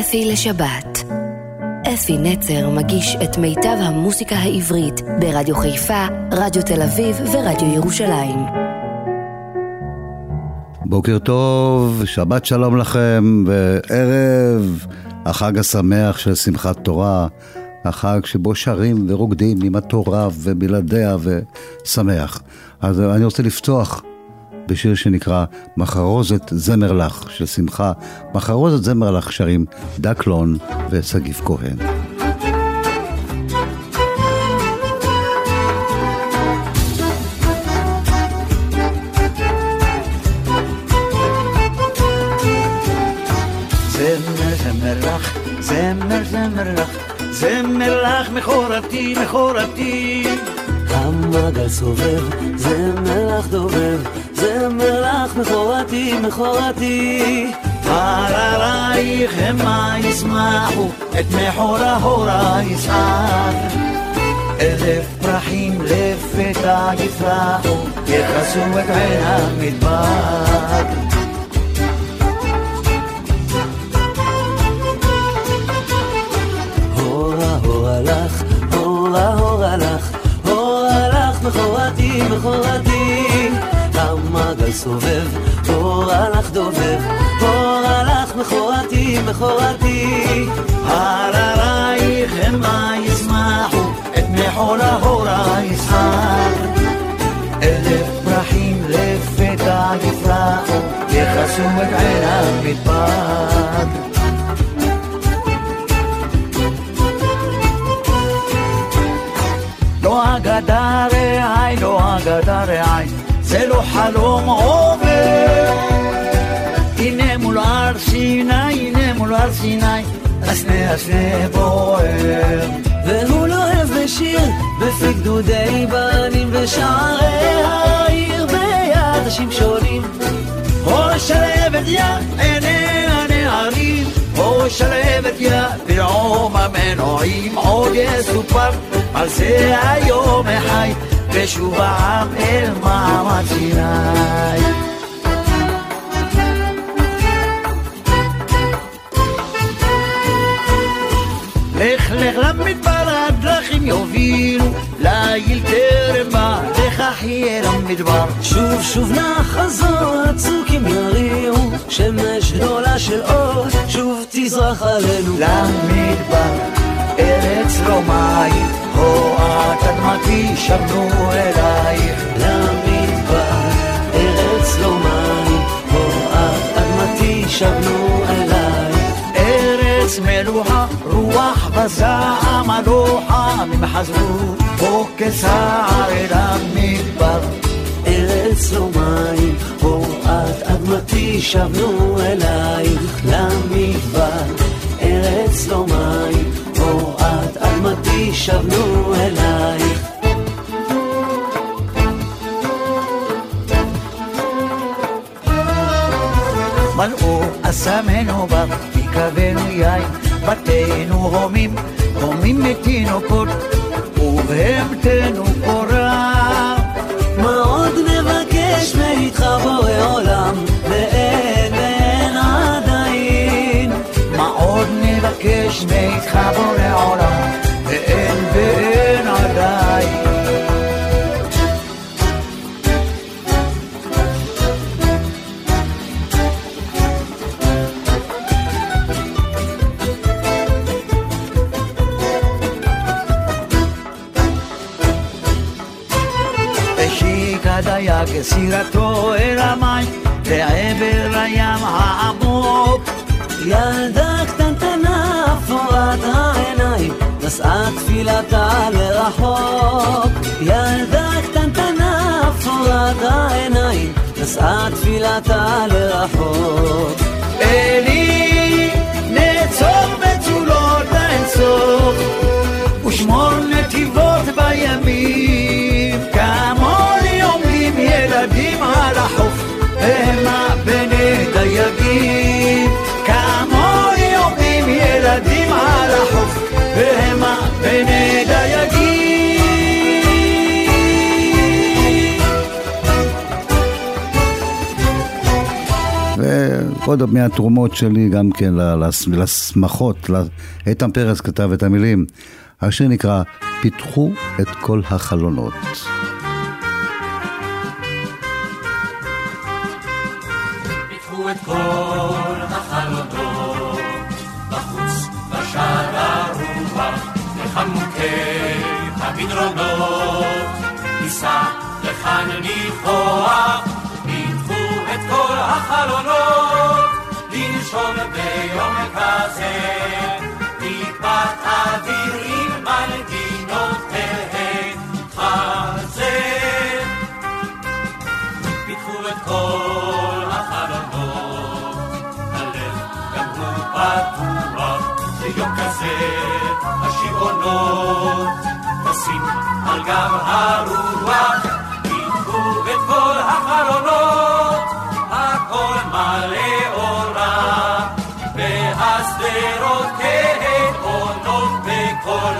אפי לשבת. אפי נצר מגיש את מיטב המוסיקה העברית ברדיו חיפה, רדיו תל אביב ורדיו ירושלים. בוקר טוב, שבת שלום לכם, וערב החג השמח של שמחת תורה, החג שבו שרים ורוקדים עם התורה ובלעדיה ושמח. אז אני רוצה לפתוח בשיר שנקרא מחרוזת זמר לך של שמחה. מחרוזת זמר לך שרים דקלון ושגיב כהן. זמר, זמר לך, זמר לך מכורתי, מכורתי. המעגל סובב, זמר לך דובב, זמר לך מכורתי, מכורתי. הררייך המה ישמחו, את מחורה הורה ישמח. אלף פרחים לפתע יפרחו, יכסו את עין המדבר. לך, הורה הורה לך, הורה לך מכורתי, מכורתי. סובב, הורה לך דובב, הורה לך מכורתי, מכורתי. הררייך המה ישמחו, את מחולה הורה חלום עובר. הנה מול הר סיני, הנה מול הר סיני, הסנה הסנה בוער. והוא אוהב בשיר, בפי גדודי בנים ושערי העיר ביד השמשונים. הו שלבת יא עיני הנערים, הו שלבת יא ברעום המנועים, עוד יסופר על זה היום החי, ושוב העם אל מעמד סיני. לך לך למדבר הדרכים יובילו, ליל טרם בא, לך חיה למדבר. שוב שוב נחזור, הצוקים יריעו, שמש גדולה של אור, שוב תזרח עלינו. למדבר, ארץ לא מים, הועת אדמתי שבנו אלייך. למדבר, ארץ לא מים, הועת אדמתי שבנו אלייך. ארץ מלוחה, רוח בזעם הלוחה, הם חזרו פה כסער אל המדבר. ארץ לא מים, הועת אדמתי שבנו אלייך למדבר. ארץ לא מים, הועת שבנו אלייך. מלאו אסמנו בר, יקבנו יין, בתינו הומים, הומים מתינוקות, ובהמתנו קורה. מה עוד נבקש מאיתך בורא עולם, ואין ואין עדיין. מה עוד נבקש מאיתך בורא עולם, סירתו אל המים, לעבר הים העמוק. ילדה קטנטנה אפורת העיניים, נשאה תפילתה לרחוק. ילדה קטנטנה אפורת העיניים, נשאה תפילתה לרחוק. אלי, על החוף, המה בני דייגים. כמוני עומדים ילדים על החוף, והמה בני דייגים. מהתרומות שלי גם כן לשמחות, איתן פרס כתב את המילים. השיר נקרא פיתחו את כל החלונות. ניחוח, פיתחו את כל החלונות, לנשום ביום כזה, טיפת אוויר עם מנגינותיהם חזר. פיתחו את כל החלונות, הלב גם הוא פתוח, ביום כזה השיעונות טסים על גב הרוח, פיתחו את כל החלונות, הכל מלא אורה, והשדרות כהן עונות בקול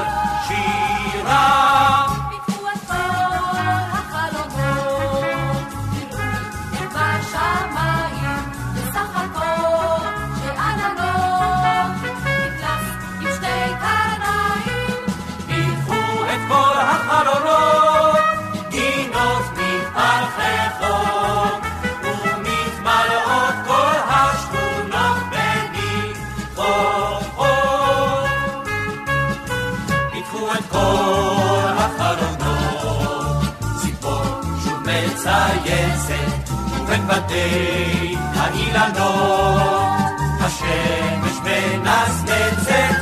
שירה. מצייצת, ובין בתי האילנות, השמש מנצנצת,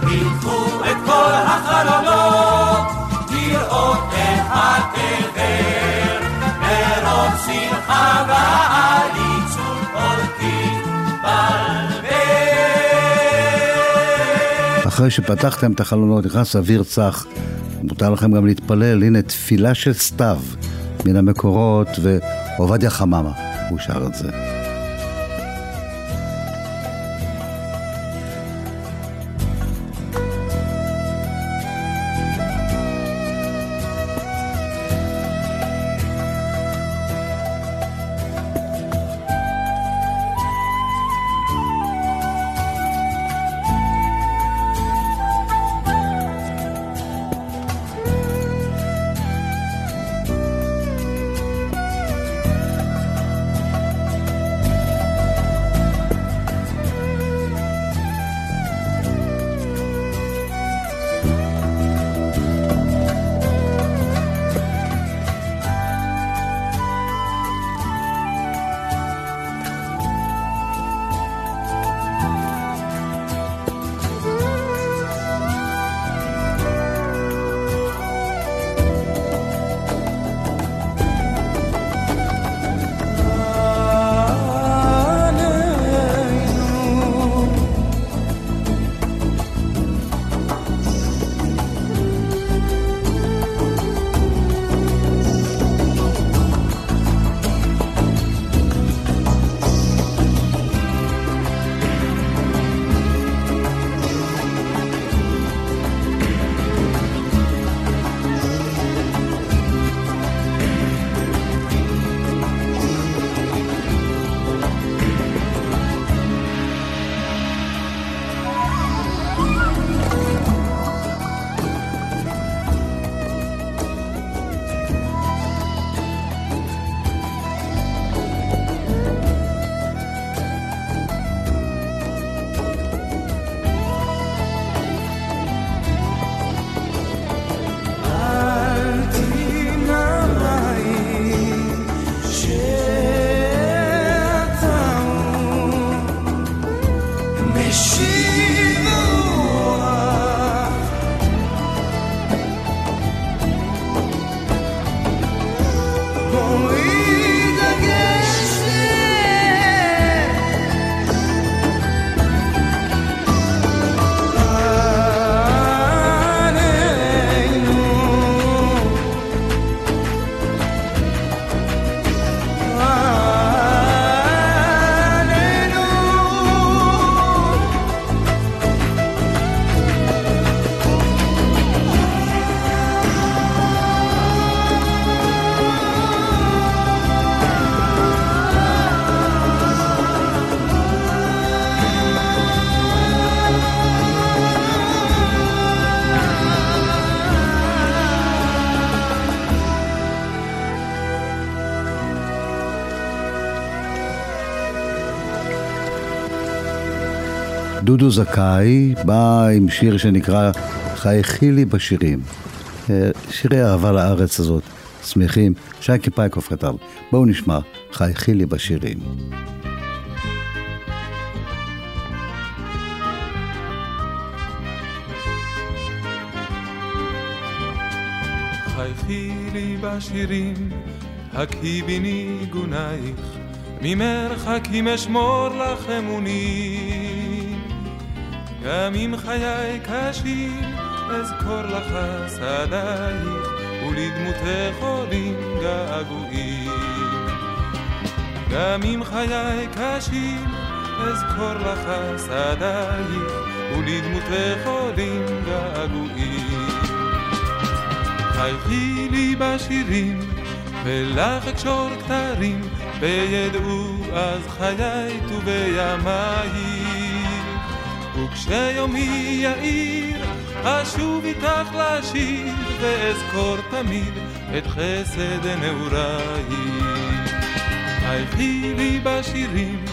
פיתחו את כל החלונות, לראות את התבר, מרוב שמחה ועליצות אורכית בלבל. אחרי שפתחתם את החלונות, נכנס אוויר צח, מותר לכם גם להתפלל, הנה תפילה של סתיו מן המקורות, ועובדיה חממה, הוא שר את זה. דודו זכאי בא עם שיר שנקרא חייכי לי בשירים. אה, שירי אהבה לארץ הזאת, שמחים, שייקי פייקוף כתב. בואו נשמע, חייכי לי בשירים. חייכי לי בשירים, הקהי ניגונייך, ממרחקים אשמור לך אמונים. גם אם חיי קשים, אזכור לך שדייך, ולדמותך עולים געגועים. גם אם חיי קשים, אזכור לך שדייך, ולדמותך עולים געגועים. חייכי לי בשירים, ולך אקשור כתרים, וידעו אז חיי ובימיי. וכשיומי יאיר, אשוב איתך לשיר, ואזכור תמיד את חסד נעוריי. חייכי לי בשירים,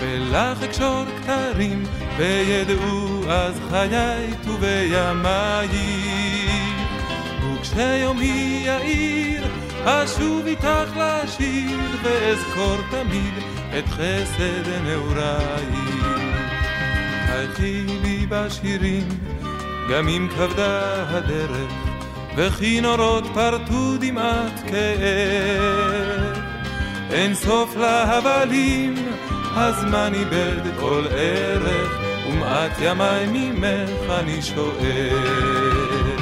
ולך אקשור כתרים, וידעו אז חיי ובימיי. וכשיומי יאיר, אשוב איתך לשיר, ואזכור תמיד את חסד נעוריי. חייכי לי בשירים, גם אם כבדה הדרך, וכי נורות פרטו דמעת כאב. אין סוף להבלים, הזמן איבד כל ערך, ומעט ימי ממך אני שואל.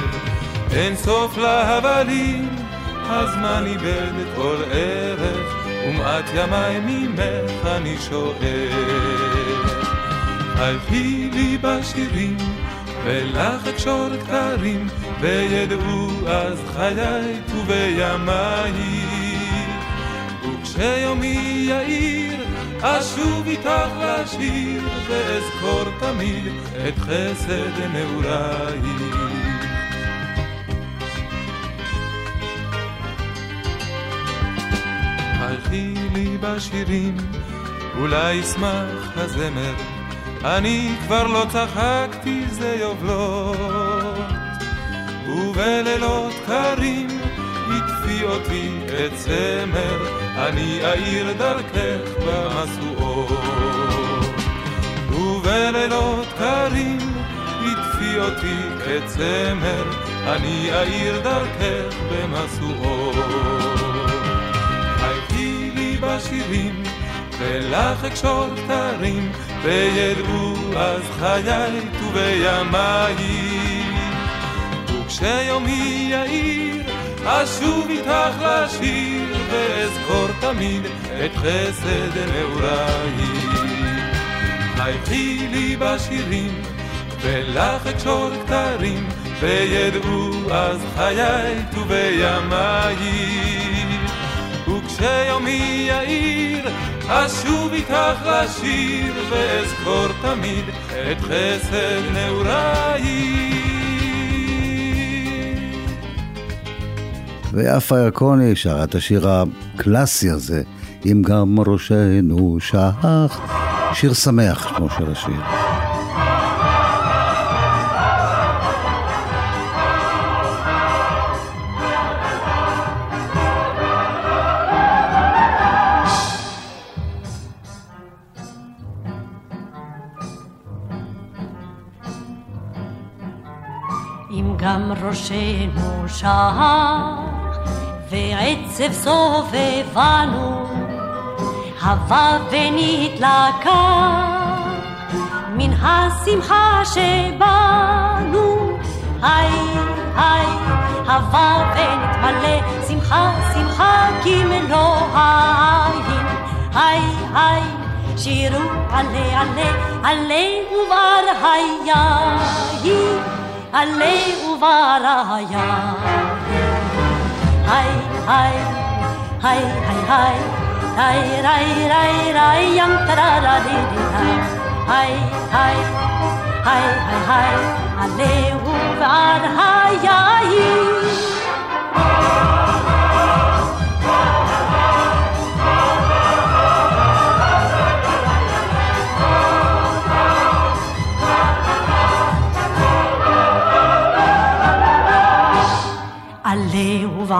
אין סוף להבלים, הזמן איבד כל ערך, ומעט ימי ממך אני שואל. חייכי לי בשירים, ולך אקשור כתרים, וידעו אז חיי ובימיי. וכשיומי יאיר, אשוב איתך לשיר, ואזכור תמיד את חסד נעוריי. חייכי לי בשירים, אולי ישמח הזמר, אני כבר לא צחקתי זה יובלות, ובלילות קרים הטפי אותי את צמר, אני אאיר דרכך במשואות. ובלילות קרים הטפי אותי את צמר, אני אאיר דרכך במשואות. חייכי לי בשירים, ולך אקשור כתרים, וידעו אז חיי ובימיי. וכשיומי יאיר, אשוב איתך לשיר, ואזכור תמיד את חסד נעוריי. חייכי לי בשירים, ולך אקשור כתרים, וידעו אז חיי ובימיי. וכשיומי יאיר, אשוב איתך לשיר, ואזכור תמיד את חסד נעוריי. ויפה ירקוני שרה את השיר הקלאסי הזה, אם גם ראשנו שח. שיר שמח, שמו של השיר. שח, ועצב סובבנו, הווה ונתלקח, מן השמחה שבנו, היי היי, הווה ונתמלא, שמחה שמחה כמלוא העין, היי היי, שירו עלה עלה, עלה ובר היין. עלה ובריה. היי, היי, היי, היי, היי, רי, רי, רי, רי, ים טררה די די היי, היי, היי, היי, היי, עלה ובריה.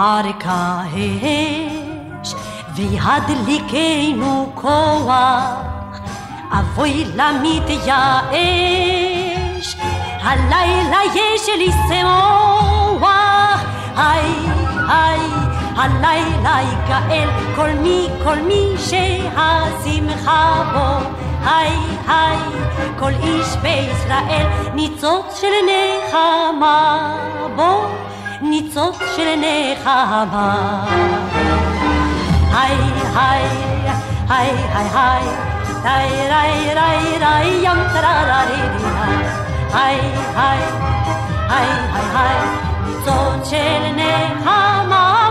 פרק האש, וידליקנו כוח, אבוי לה מתייאש, הלילה יש לי שמוח, היי היי, הלילה יקהל כל מי, כל מי שהשמחה בו, היי היי, כל איש בישראל ניצוץ של נחמה בו. ניצוץ של נחמה. היי היי היי היי היי ריי ריי ריי ריי ים טרררי היי היי היי היי היי ניצוץ של נחמה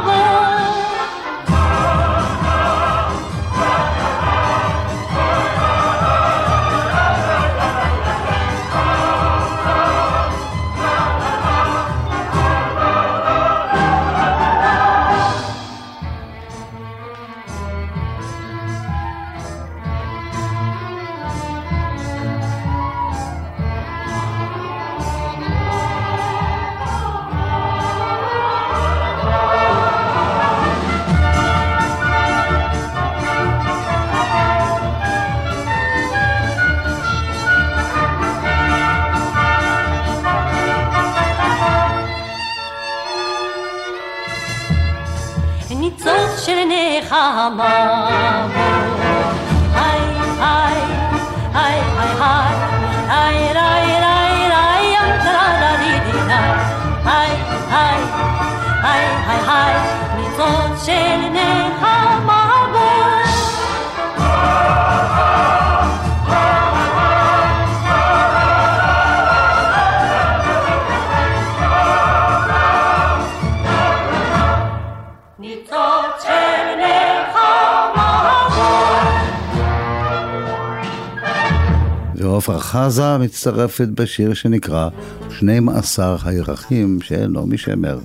חזה מצטרפת בשיר שנקרא 12 הירחים של נעמי שמר.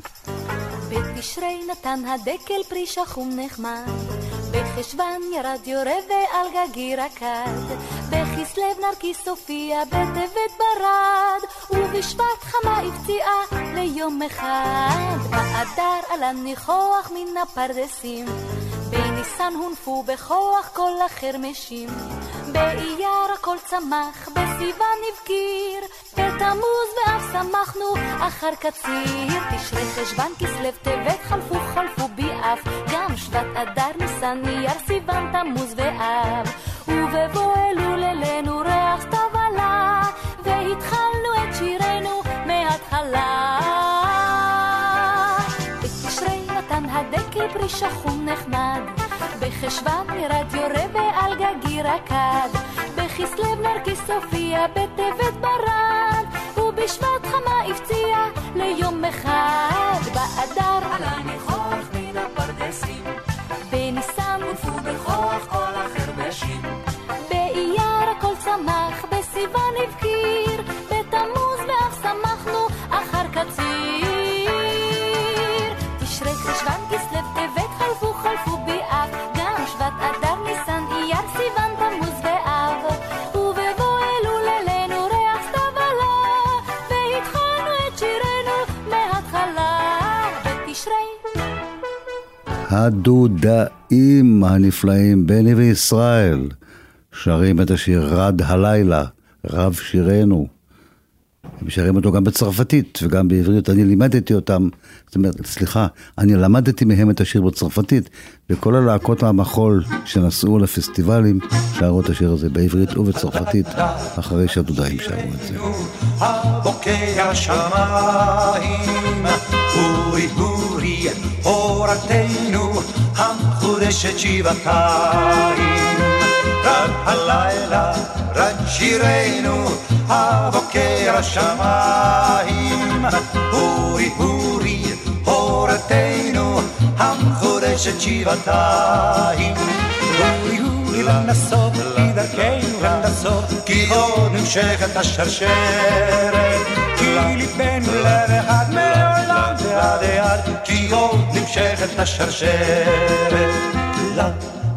בתשרי נתן הדקל פרי שחום נחמד, בחשוון ירד יורה ועל גגי רקד, בכסלו נרקיס הופיע בטבת ברד, ובשבט חמה הפציעה ליום אחד, באדר עלה ניחוח מן הפרדסים, בניסן הונפו בכוח כל החרמשים, באייר הכל צמח, בסיוון הבקיר, בתמוז ואף שמחנו אחר קציר, תשרי חשוון כסלו טבת חלפו חלפו ביעף, גם שבט אדר ניסן אייר סיוון תמוז ואב, ובבוא אלול אלינו ריח סתיו עלה, והתחלנו את שירנו מההתחלה. בתשרי נתן הדקל פרי שחום נחמד, בחשוון ירד יורה ועל גגי רקד, בכסלו נרקיס הופיע בטבת ברד, ובשבט חמה הפציע ליום אחד, באדר עלה ניחוח מן הפרדסים, הדודאים הנפלאים, בני וישראל, שרים את השיר רד הלילה, רב שירנו. הם שרים אותו גם בצרפתית וגם בעברית, אני לימדתי אותם, זאת אומרת, סליחה, אני למדתי מהם את השיר בצרפתית, וכל הלהקות המחול שנסעו לפסטיבלים שרו את השיר הזה בעברית ובצרפתית, אחרי שהדודאים שרו את זה. אורתנו, המחודשת שבעתיים. רק הלילה, רק שירנו, הבוקע שמיים, אורי אורי אורתנו, המחודשת שבעתיים. אורי אורי לנסות, כי דרכנו לנסות, כי עוד נמשכת השרשרת, כי ליבנו לב אחד מעולם ועד עד, כי עוד נמשכת השרשרת.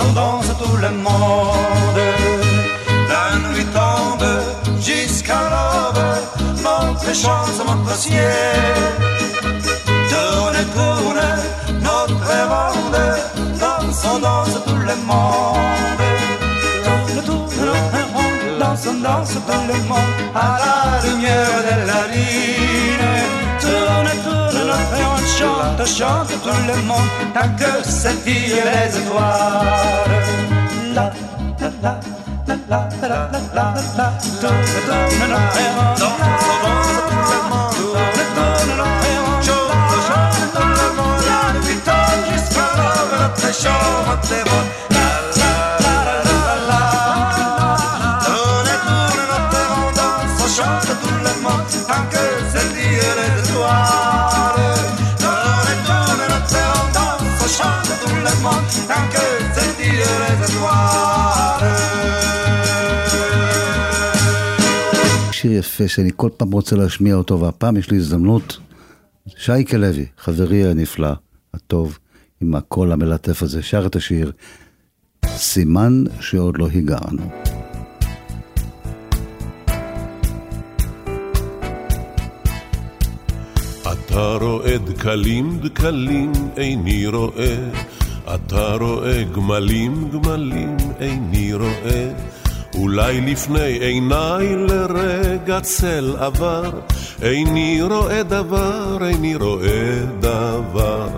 On danse tout le monde. La nuit tombe jusqu'à l'aube, notre chance monte au ciel. Tourne, tourne, notre ronde, danse, on danse tout le monde. Tourne, tourne, notre ronde, danse, danse tout le monde. À la lumière de chante, chante tout le monde. Tant que scintillent les étoiles. La, la, la. La, la, la, la, la, la, tourne, tourne, notre ronde, danse, on danse tout le monde. Tourne, tourne, notre ronde, chante, chante tout le monde. La nuit tombe jusqu'à l'aube, notre chant, notre שיר יפה שאני כל פעם רוצה להשמיע אותו, והפעם יש לי הזדמנות. שייקה לוי, חברי הנפלא, הטוב, עם הקול המלטף הזה, שר את השיר סימן שעוד לא הגענו. אתה רואה דקלים דקלים איני רואה, אתה רואה גמלים גמלים איני רואה, אולי לפני עיניי לרגע צל עבר, איני רואה דבר, איני רואה דבר,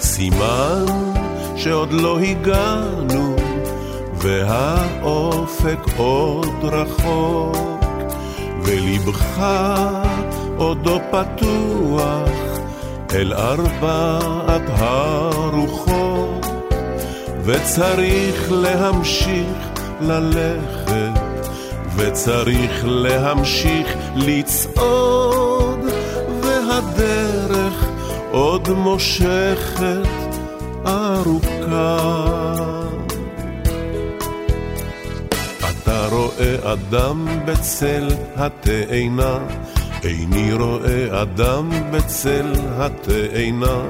סימן שעוד לא הגענו, והאופק עוד רחוק, ולבך עודו פתוח אל ארבעת הרוחות, וצריך להמשיך ללכת, וצריך להמשיך לצעוד, והדרך עוד מושכת ארוכה. אתה רואה אדם בצל התאנה, איני רואה אדם בצל התאנה,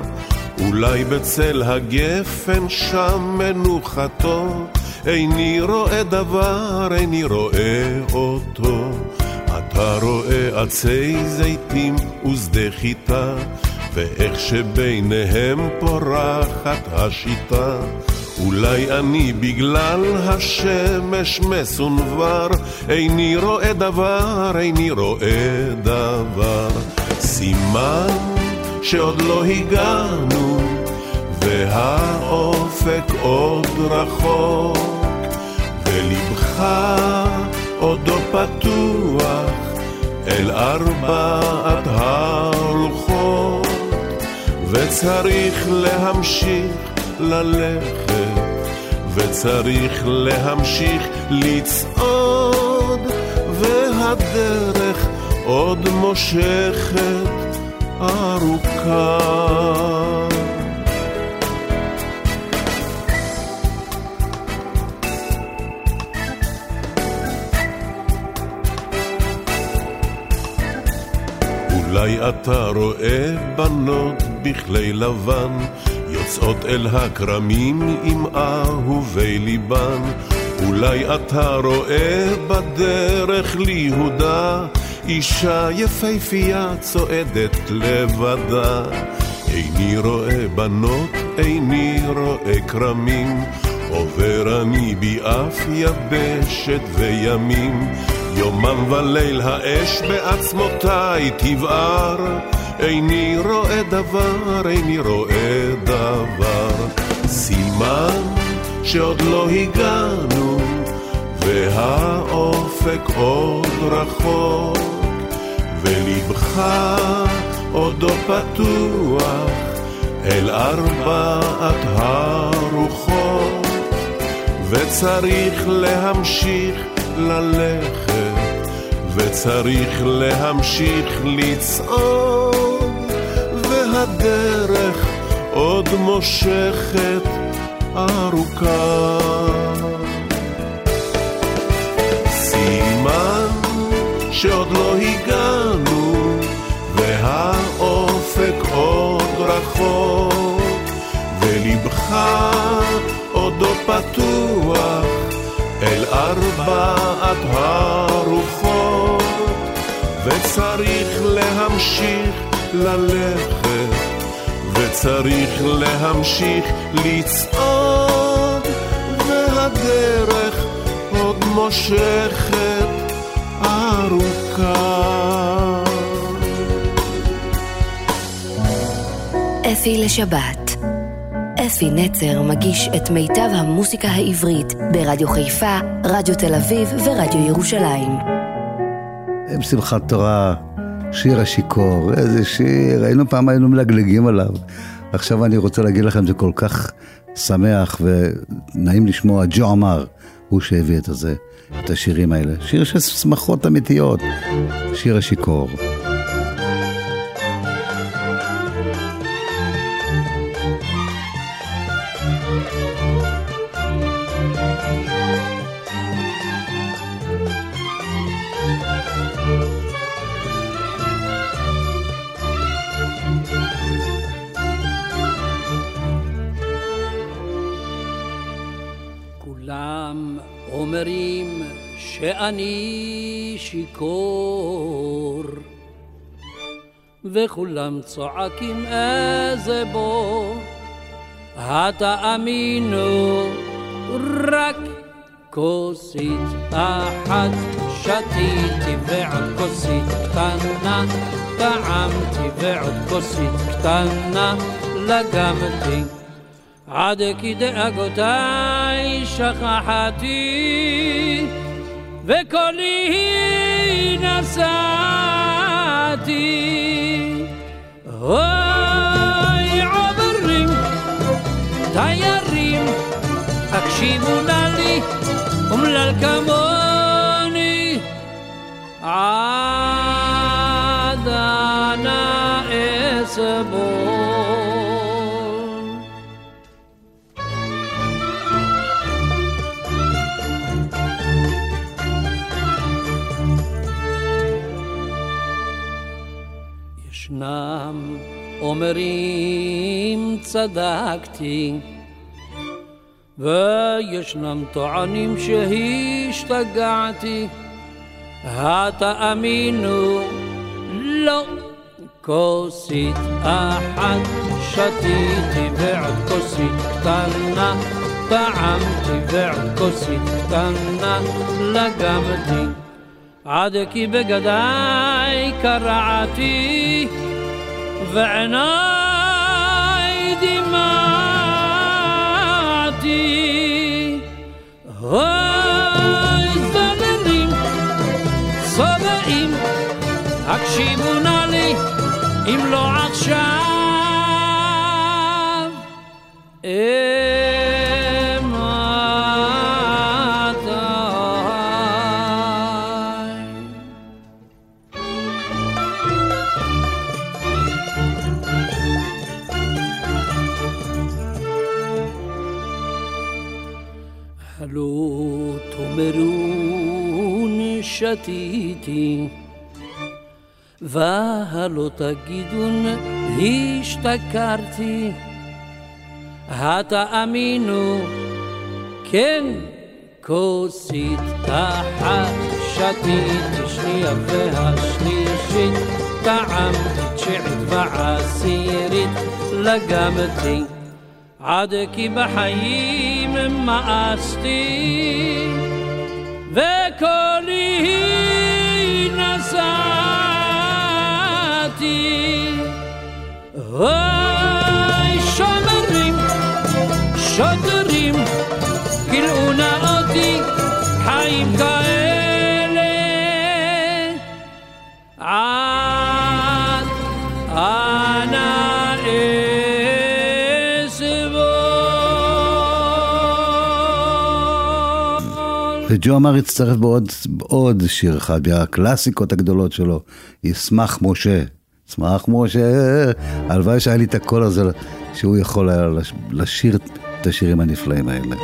אולי בצל הגפן שם מנוחתו, איני רואה דבר, איני רואה אותו. אתה רואה עצי זיתים ושדה חיטה, ואיך שביניהם פורחת השיטה. אולי אני בגלל השמש מסונבר, איני רואה דבר, איני רואה דבר. סימן שעוד לא הגענו, והאופק עוד רחוק, ולבך עודו פתוח אל ארבעת הרוחות, וצריך להמשיך ללכת, וצריך להמשיך לצעוד, והדרך עוד מושכת ארוכה. אולי אתה רואה בנות בכלי לבן, יוצאות אל הכרמים עם אהובי ליבן. אולי אתה רואה בדרך ליהודה, אישה יפהפייה צועדת לבדה. איני רואה בנות, איני רואה כרמים, עובר אני באף יבשת וימים. יומם וליל האש בעצמותיי תבער, איני רואה דבר, איני רואה דבר. סימן שעוד לא הגענו, והאופק עוד רחוק, ולבך עודו פתוח אל ארבעת הרוחות, וצריך להמשיך ללכת, וצריך להמשיך לצעוד, והדרך עוד מושכת ארוכה. סימן שעוד לא הגענו, והאופק עוד רחוק, ולבך עודו פתוח אל ארבעת הרוחות, וצריך להמשיך ללכת, וצריך להמשיך לצעוד, והדרך עוד מושכת ארוכה. אפי לשבת. אפי נצר מגיש את מיטב המוסיקה העברית ברדיו חיפה, רדיו תל אביב ורדיו ירושלים. עם שמחת תורה, שיר השיכור, איזה שיר, היינו פעם היינו מלגלגים עליו. עכשיו אני רוצה להגיד לכם, זה כל כך שמח ונעים לשמוע, ג'ו עמר, הוא שהביא את הזה, את השירים האלה. שיר של שמחות אמיתיות, שיר השיכור. שאני שיכור. וכולם צועקים איזה בור התאמינו רק כוסית אחת שתיתי ועוד כוסית קטנה טעמתי ועוד כוסית קטנה לגמתי. עד כי דאגותיי שכחתי וקולי נשאתי אוי עוברים תיירים הקשיבו נא לי אומלל כמוני אומרים צדקתי. וישנם טוענים שהשתגעתי. התאמינו לא כוסית אחת שתיתי ועוד כוסית קטנה טעמתי ועוד כוסית קטנה לגמתי. עד כי בגדיי קרעתי ועיניי דמעתי אוי זללים צובעים הקשיבו נא לי אם לא עכשיו הלא תאמרון שתיתי. והלא תגידון השתכרתי. התאמינו כן כוסית אחת שתיתי שנייה והשלישית טעמתי תשיעית ועשירית לגמתי עד כי בחיים מאסתי וקולי נשאתי אוי שומרים שוטרים גילאו נא אותי חיים כאלה וג'ו אמר הצטרף בעוד, בעוד שיר אחד, מהקלאסיקות הגדולות שלו, ישמח משה. ישמח משה, הלוואי שהיה לי את הקול הזה, שהוא יכול היה לש- לשיר את השירים הנפלאים האלה.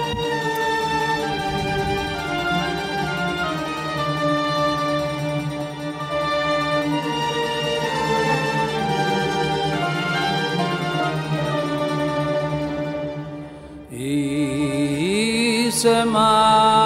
ישמח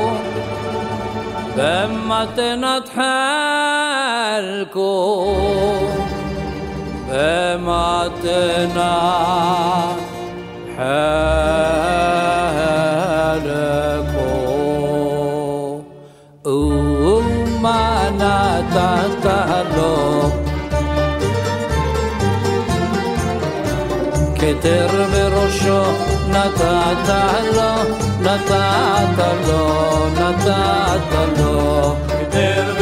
θέλματε να τχέλκω θέλματε ε, να τχέλκω ούμα να τα ταλώ και να τα ταλώ נתת לו, נתת לו, נתת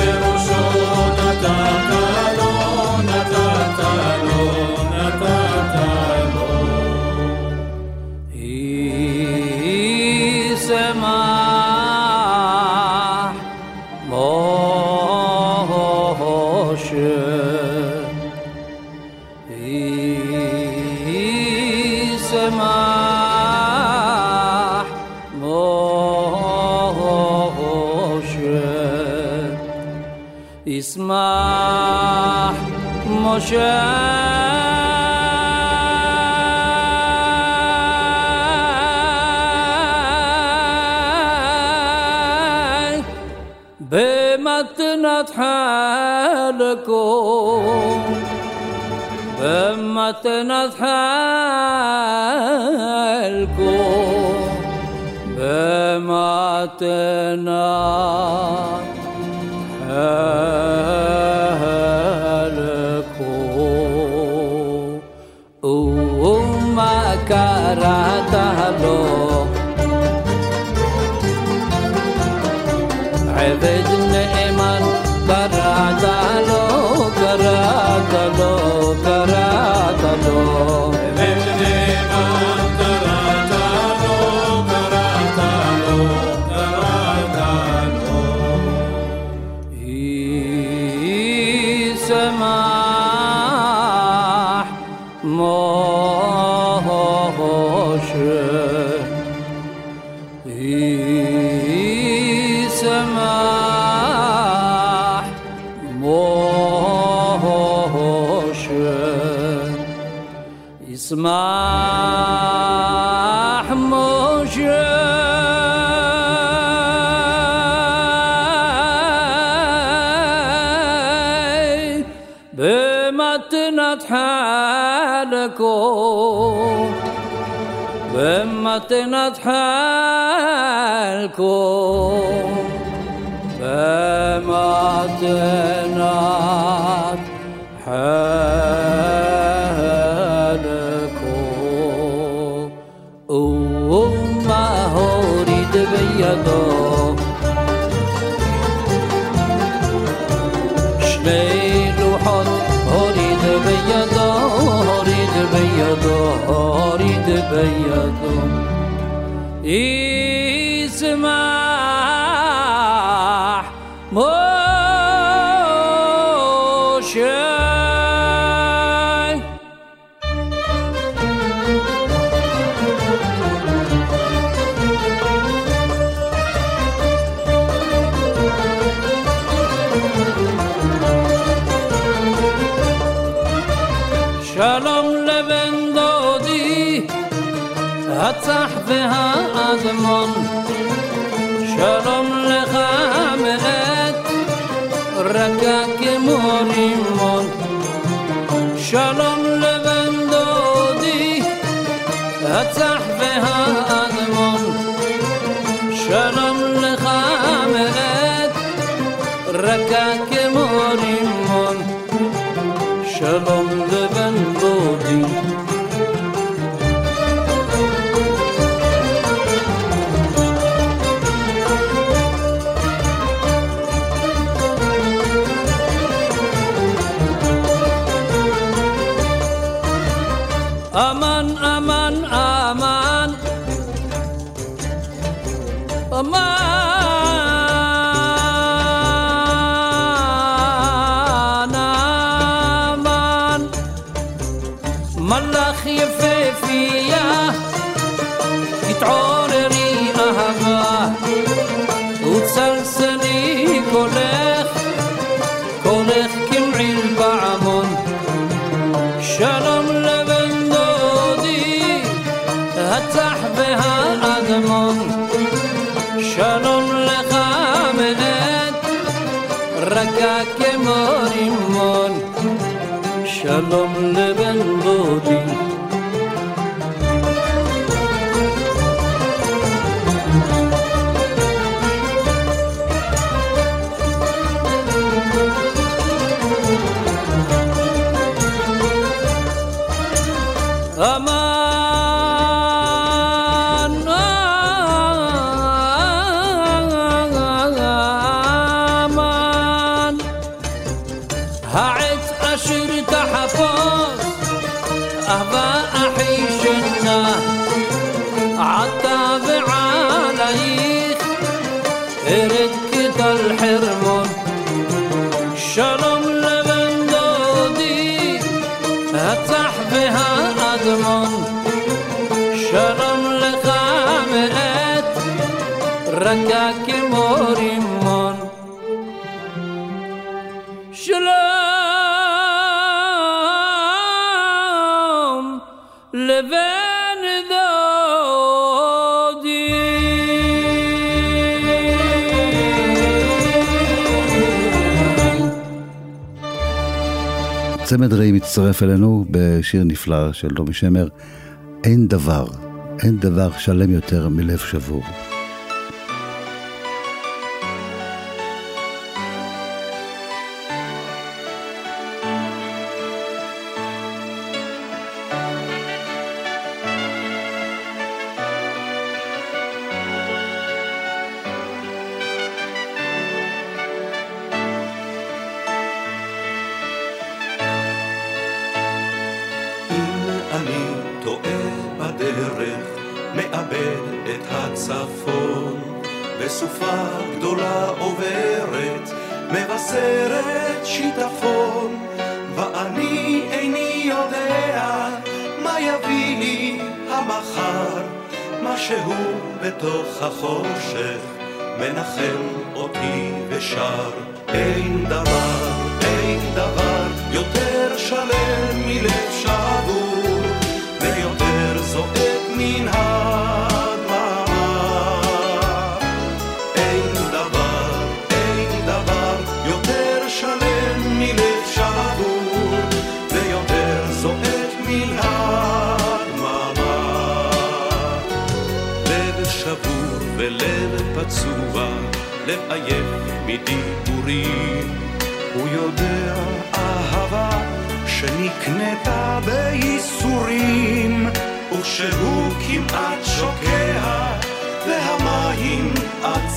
شاي بمتنت حالكم بمتنت حالكم بمتنت تنطح حالكم فما اختنت aman aman aman. Aman. צמד רעים מצטרף אלינו בשיר נפלא של דומי שמר, אין דבר, אין דבר שלם יותר מלב שבור. שבור ולב פצוע, לב עייף מדיבורים. הוא יודע אהבה שנקנתה בייסורים, וכשהוא כמעט שוקע והמים עד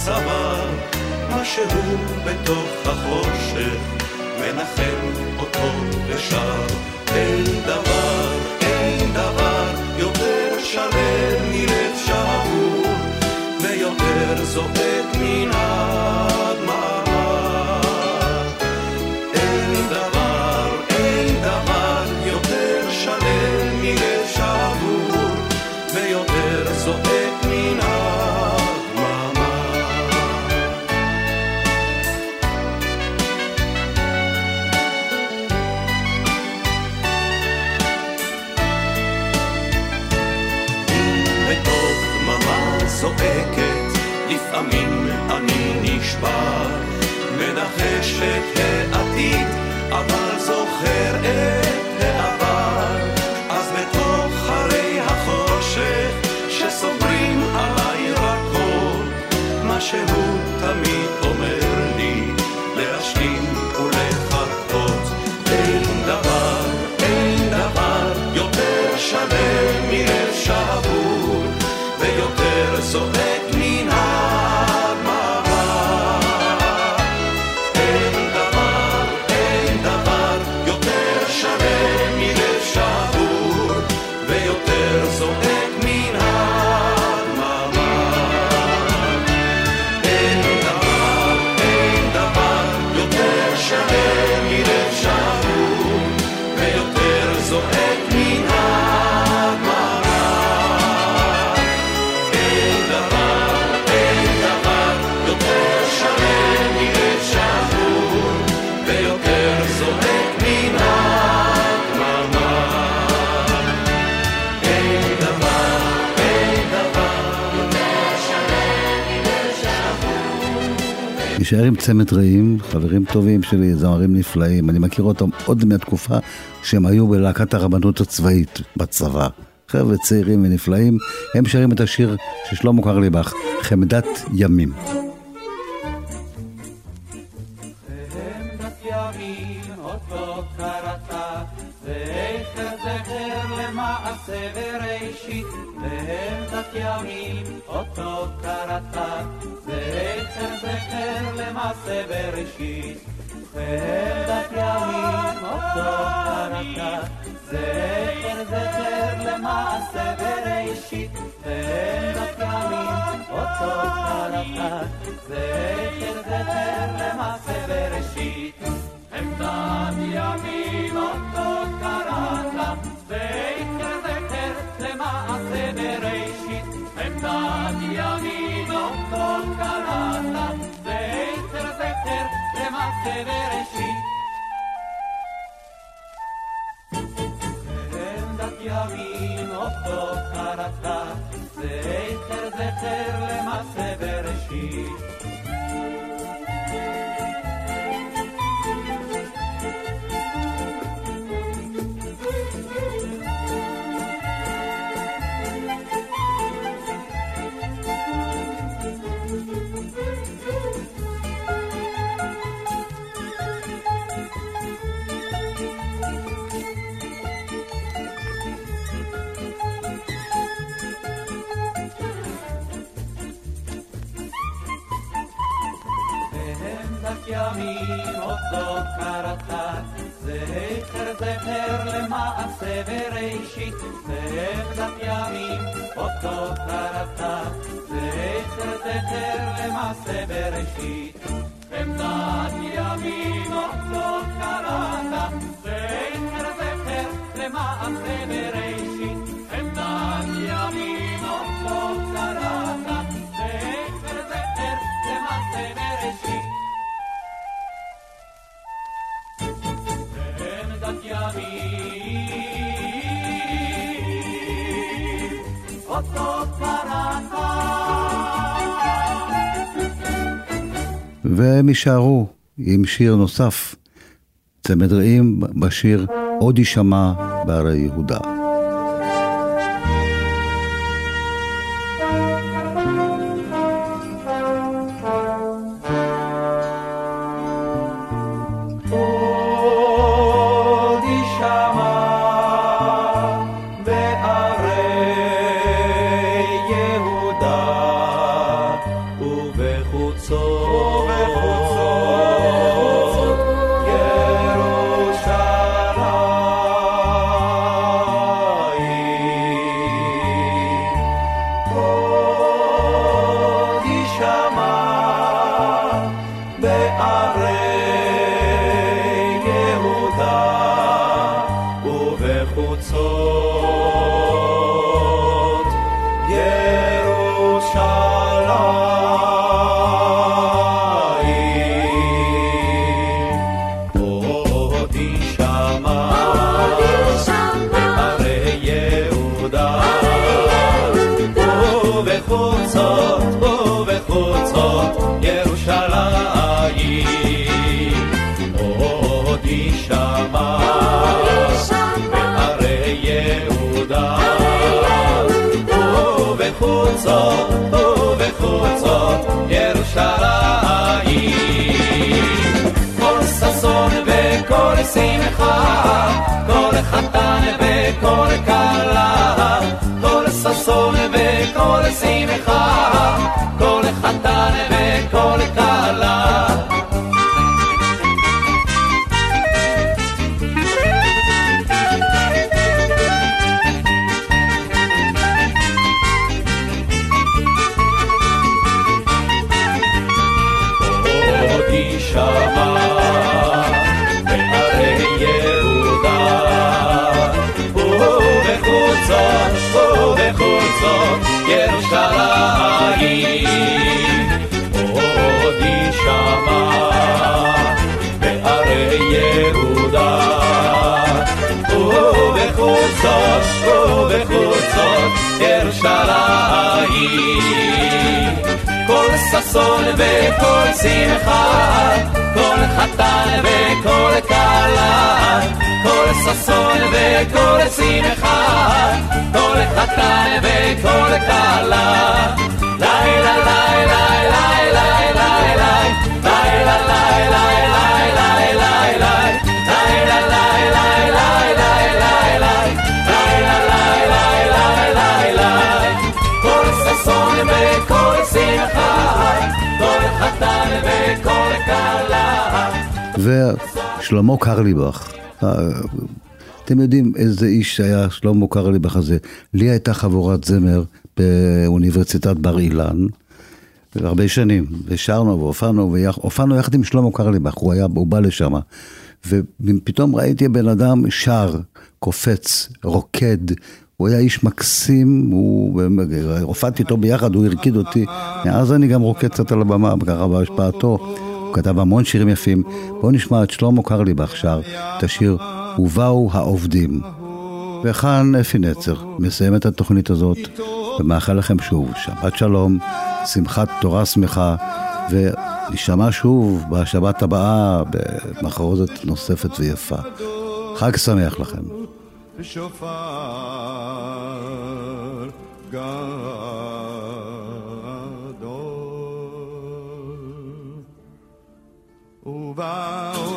מה שהוא בתוך החושך מנחם אותו ושר. אין דבר, אין דבר יותר שלם מלב יותר זועק מן הדמעה נשאר עם צמד רעים, חברים טובים שלי, זמרים נפלאים, אני מכיר אותם עוד מהתקופה שהם היו בלהקת הרבנות הצבאית בצבא. חבר'ה צעירים ונפלאים, הם שרים את השיר של שלמה קרליבך, חמדת ימים. ימים אותו קראת, זכר זכר למעשה בראשית. חמדת ימים אותו קראת, זכר זכר למעשה בראשית. חמדת ימים אותו קראת, זכר זכר למעשה בראשית. חמדת ימים אותו קראת, vedere sì. Rendati a minotto caratta, se zeter le masse veresci. ימים אותו קראת, זכר זכר למעשה בראשית, ועבדת ימים אותו קראת, זכר זכר למעשה בראשית. עמדת ימים אותו קראת, זכר זכר למעשה בראשית. והם יישארו עם שיר נוסף, צמד רעים בשיר עוד יישמע בערי יהודה. ששון וכל שמחה כל חתן וכל כלה ובחוצות ובחוצות ירושלים כל ששון וכל שמחה, כל חתן וכל כלה, כל ששון וכל שמחה, כל חתן וכל כלה. לילה לילה לילה לילה לילה לילה ושלמה קרליבך. אה, אתם יודעים איזה איש היה שלמה קרליבך הזה. לי הייתה חבורת זמר באוניברסיטת בר אילן, הרבה שנים, ושרנו והופענו, והופענו יחד עם שלמה קרליבך, הוא, היה, הוא בא לשם. ופתאום ראיתי בן אדם שר, קופץ, רוקד, הוא היה איש מקסים, הוא, הופעתי איתו ביחד, הוא הרקיד אותי, מאז אני גם רוקד קצת על הבמה, ככה בהשפעתו. הוא כתב המון שירים יפים. בואו נשמע את שלמה קרליבך שר את השיר "ובאו העובדים". וכאן אפי נצר מסיים את התוכנית הזאת ומאחל לכם שוב שבת שלום, שמחת תורה שמחה ונשמע שוב בשבת הבאה במחרוזת נוספת ויפה. חג שמח לכם. ובאו העובדים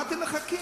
אתם מחכים?